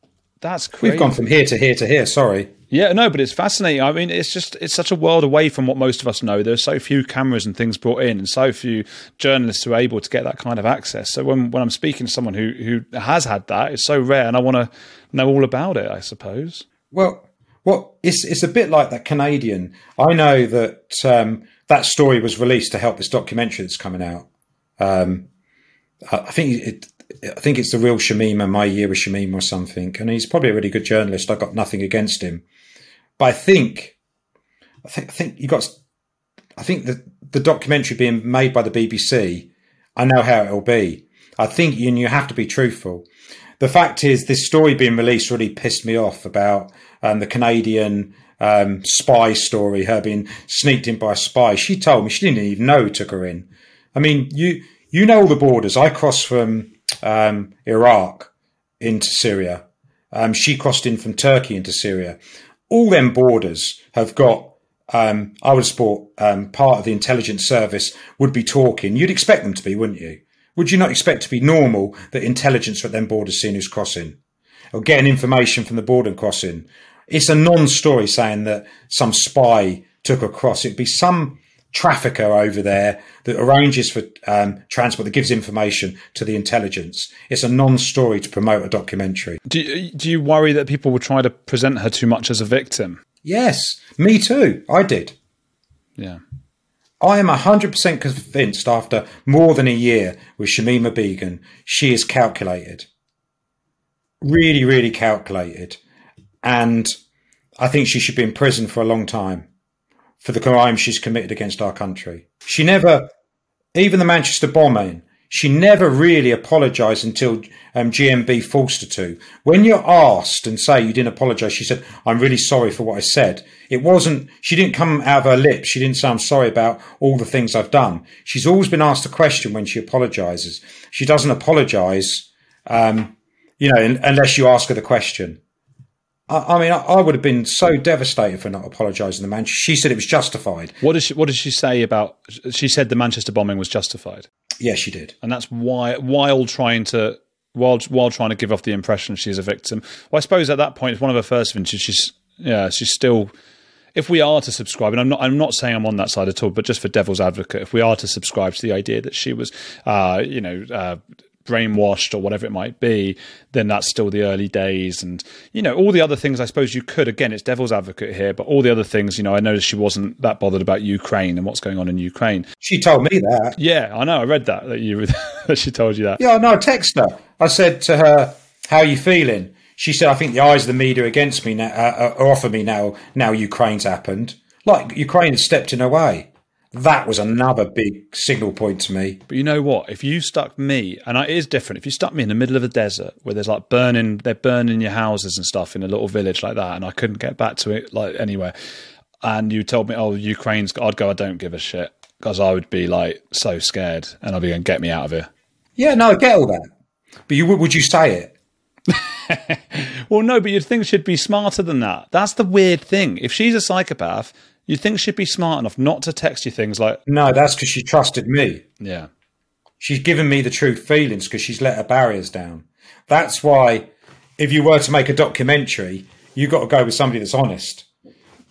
That's crazy. We've gone from here to here to here. Sorry. Yeah, no, but it's fascinating. I mean, it's just it's such a world away from what most of us know. There's so few cameras and things brought in, and so few journalists who are able to get that kind of access. So when when I'm speaking to someone who who has had that, it's so rare, and I want to know all about it. I suppose. Well, well, it's it's a bit like that Canadian. I know that um, that story was released to help this documentary that's coming out. Um, I think it. I think it's the real Shamima, My Year with Shamima or something, and he's probably a really good journalist. I've got nothing against him, but I think, I think, I think you got. I think that the documentary being made by the BBC, I know how it'll be. I think you, you have to be truthful. The fact is, this story being released really pissed me off about um, the Canadian um, spy story, her being sneaked in by a spy. She told me she didn't even know who took her in. I mean, you you know all the borders. I crossed from um, Iraq into Syria. Um, she crossed in from Turkey into Syria. All them borders have got. Um, I would thought um, part of the intelligence service would be talking. You'd expect them to be, wouldn't you? Would you not expect to be normal that intelligence at them borders seeing who's crossing or getting information from the border crossing? It's a non-story saying that some spy took across. It'd be some trafficker over there that arranges for um, transport that gives information to the intelligence. It's a non-story to promote a documentary. Do you, do you worry that people will try to present her too much as a victim? Yes, me too. I did. Yeah. I am 100% convinced after more than a year with Shamima Begum, she is calculated. Really, really calculated. And I think she should be in prison for a long time for the crime she's committed against our country. She never, even the Manchester bombing, she never really apologised until um, GMB forced her to. When you're asked and say you didn't apologise, she said, I'm really sorry for what I said. It wasn't, she didn't come out of her lips. She didn't say, I'm sorry about all the things I've done. She's always been asked a question when she apologises. She doesn't apologise, um, you know, unless you ask her the question. I, I mean, I, I, would have been so devastated for not apologising to Manchester. She said it was justified. What did she, what did she say about? She said the Manchester bombing was justified. Yes, she did, and that's why while trying to while while trying to give off the impression she's a victim. Well, I suppose at that point, it's one of her first vintage. She's yeah, she's still. If we are to subscribe, and I'm not, I'm not saying I'm on that side at all, but just for devil's advocate, if we are to subscribe to the idea that she was, uh, you know, uh, brainwashed or whatever it might be, then that's still the early days. And, you know, all the other things I suppose you could, again, it's devil's advocate here, but all the other things, you know, I noticed she wasn't that bothered about Ukraine and what's going on in Ukraine. She told me that. Yeah, I know. I read that, that you, that she told you that. Yeah, no, I texted her. I said to her, how are you feeling? She said, I think the eyes of the media against me now, uh, are off of me now, now Ukraine's happened. Like Ukraine has stepped in her way that was another big signal point to me. But you know what? If you stuck me, and it is different, if you stuck me in the middle of a desert where there's like burning, they're burning your houses and stuff in a little village like that, and I couldn't get back to it like anywhere, and you told me, oh, Ukraine's, I'd go, I don't give a shit, because I would be like so scared, and I'd be going, get me out of here. Yeah, no, I get all that. But you would you say it? well, no, but you'd think she'd be smarter than that. That's the weird thing. If she's a psychopath, you think she'd be smart enough not to text you things like. No, that's because she trusted me. Yeah. She's given me the true feelings because she's let her barriers down. That's why, if you were to make a documentary, you've got to go with somebody that's honest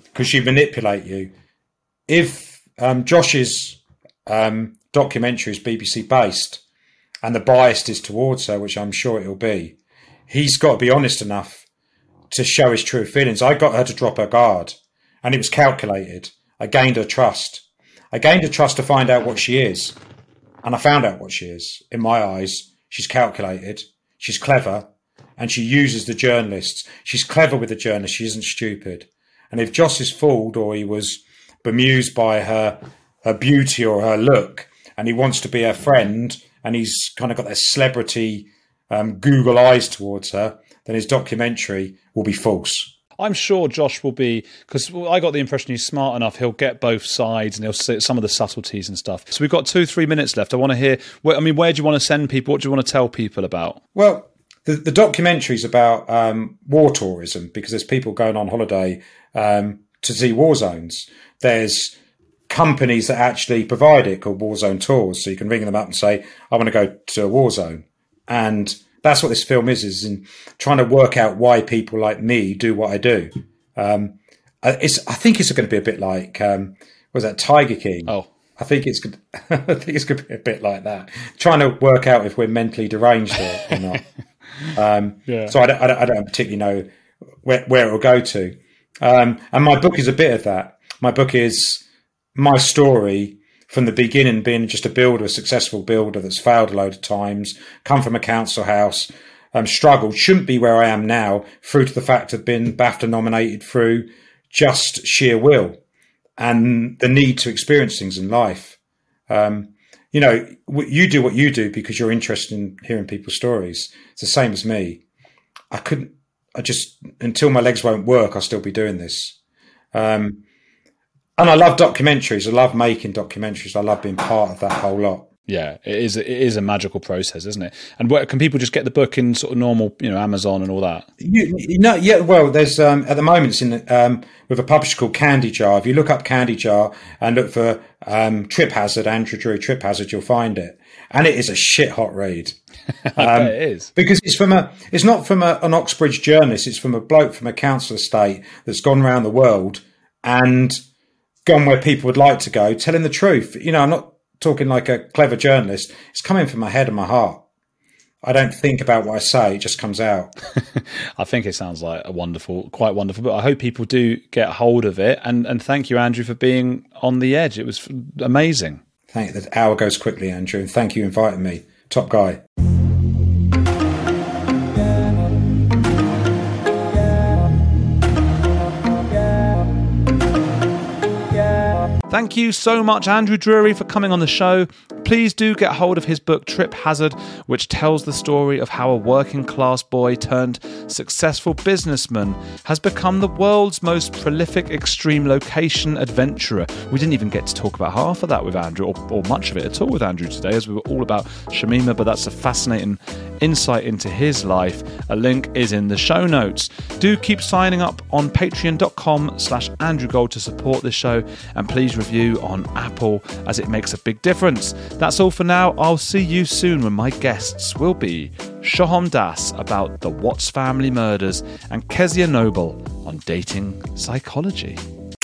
because she manipulate you. If um, Josh's um, documentary is BBC based and the bias is towards her, which I'm sure it'll be, he's got to be honest enough to show his true feelings. I got her to drop her guard and it was calculated. I gained her trust. I gained her trust to find out what she is. And I found out what she is. In my eyes, she's calculated, she's clever, and she uses the journalists. She's clever with the journalists, she isn't stupid. And if Josh is fooled or he was bemused by her her beauty or her look, and he wants to be her friend, and he's kind of got that celebrity um, Google eyes towards her, then his documentary will be false. I'm sure Josh will be because I got the impression he's smart enough. He'll get both sides and he'll see some of the subtleties and stuff. So we've got two, three minutes left. I want to hear. I mean, where do you want to send people? What do you want to tell people about? Well, the, the documentary is about um, war tourism because there's people going on holiday um, to see war zones. There's companies that actually provide it called war zone tours, so you can ring them up and say, "I want to go to a war zone," and that's what this film is, is in trying to work out why people like me do what I do. Um, it's, I think it's going to be a bit like, um, was that Tiger King? Oh, I think it's, I think it's going to be a bit like that. Trying to work out if we're mentally deranged or, not. Um, yeah. So I don't, I don't, I don't, particularly know where, where it will go to. Um, and my book is a bit of that. My book is my story from the beginning being just a builder, a successful builder that's failed a load of times, come from a council house, um, struggled, shouldn't be where I am now, through to the fact of being BAFTA nominated through just sheer will and the need to experience things in life. Um, you know, you do what you do because you're interested in hearing people's stories. It's the same as me. I couldn't, I just, until my legs won't work, I'll still be doing this. Um, and I love documentaries. I love making documentaries. I love being part of that whole lot. Yeah, it is. It is a magical process, isn't it? And where can people just get the book in sort of normal, you know, Amazon and all that? You, you know, yeah. Well, there's um, at the moment it's in um, with a publisher called Candy Jar. If you look up Candy Jar and look for um, Trip Hazard, Andrew Drury Trip Hazard, you'll find it. And it is a shit hot read. Um, it is because it's from a. It's not from a, an Oxbridge journalist. It's from a bloke from a council estate that's gone around the world and gone where people would like to go, telling the truth. You know, I'm not talking like a clever journalist. It's coming from my head and my heart. I don't think about what I say; it just comes out. I think it sounds like a wonderful, quite wonderful. But I hope people do get hold of it. And and thank you, Andrew, for being on the edge. It was amazing. Thank the hour goes quickly, Andrew, and thank you for inviting me. Top guy. Thank you so much, Andrew Drury, for coming on the show. Please do get hold of his book, Trip Hazard, which tells the story of how a working class boy turned successful businessman has become the world's most prolific extreme location adventurer. We didn't even get to talk about half of that with Andrew, or, or much of it at all with Andrew today, as we were all about Shamima, but that's a fascinating insight into his life. A link is in the show notes. Do keep signing up on patreon.com slash Andrew Gold to support this show, and please review on Apple as it makes a big difference. That's all for now. I'll see you soon when my guests will be Shoham Das about the Watts family murders and Kezia Noble on dating psychology.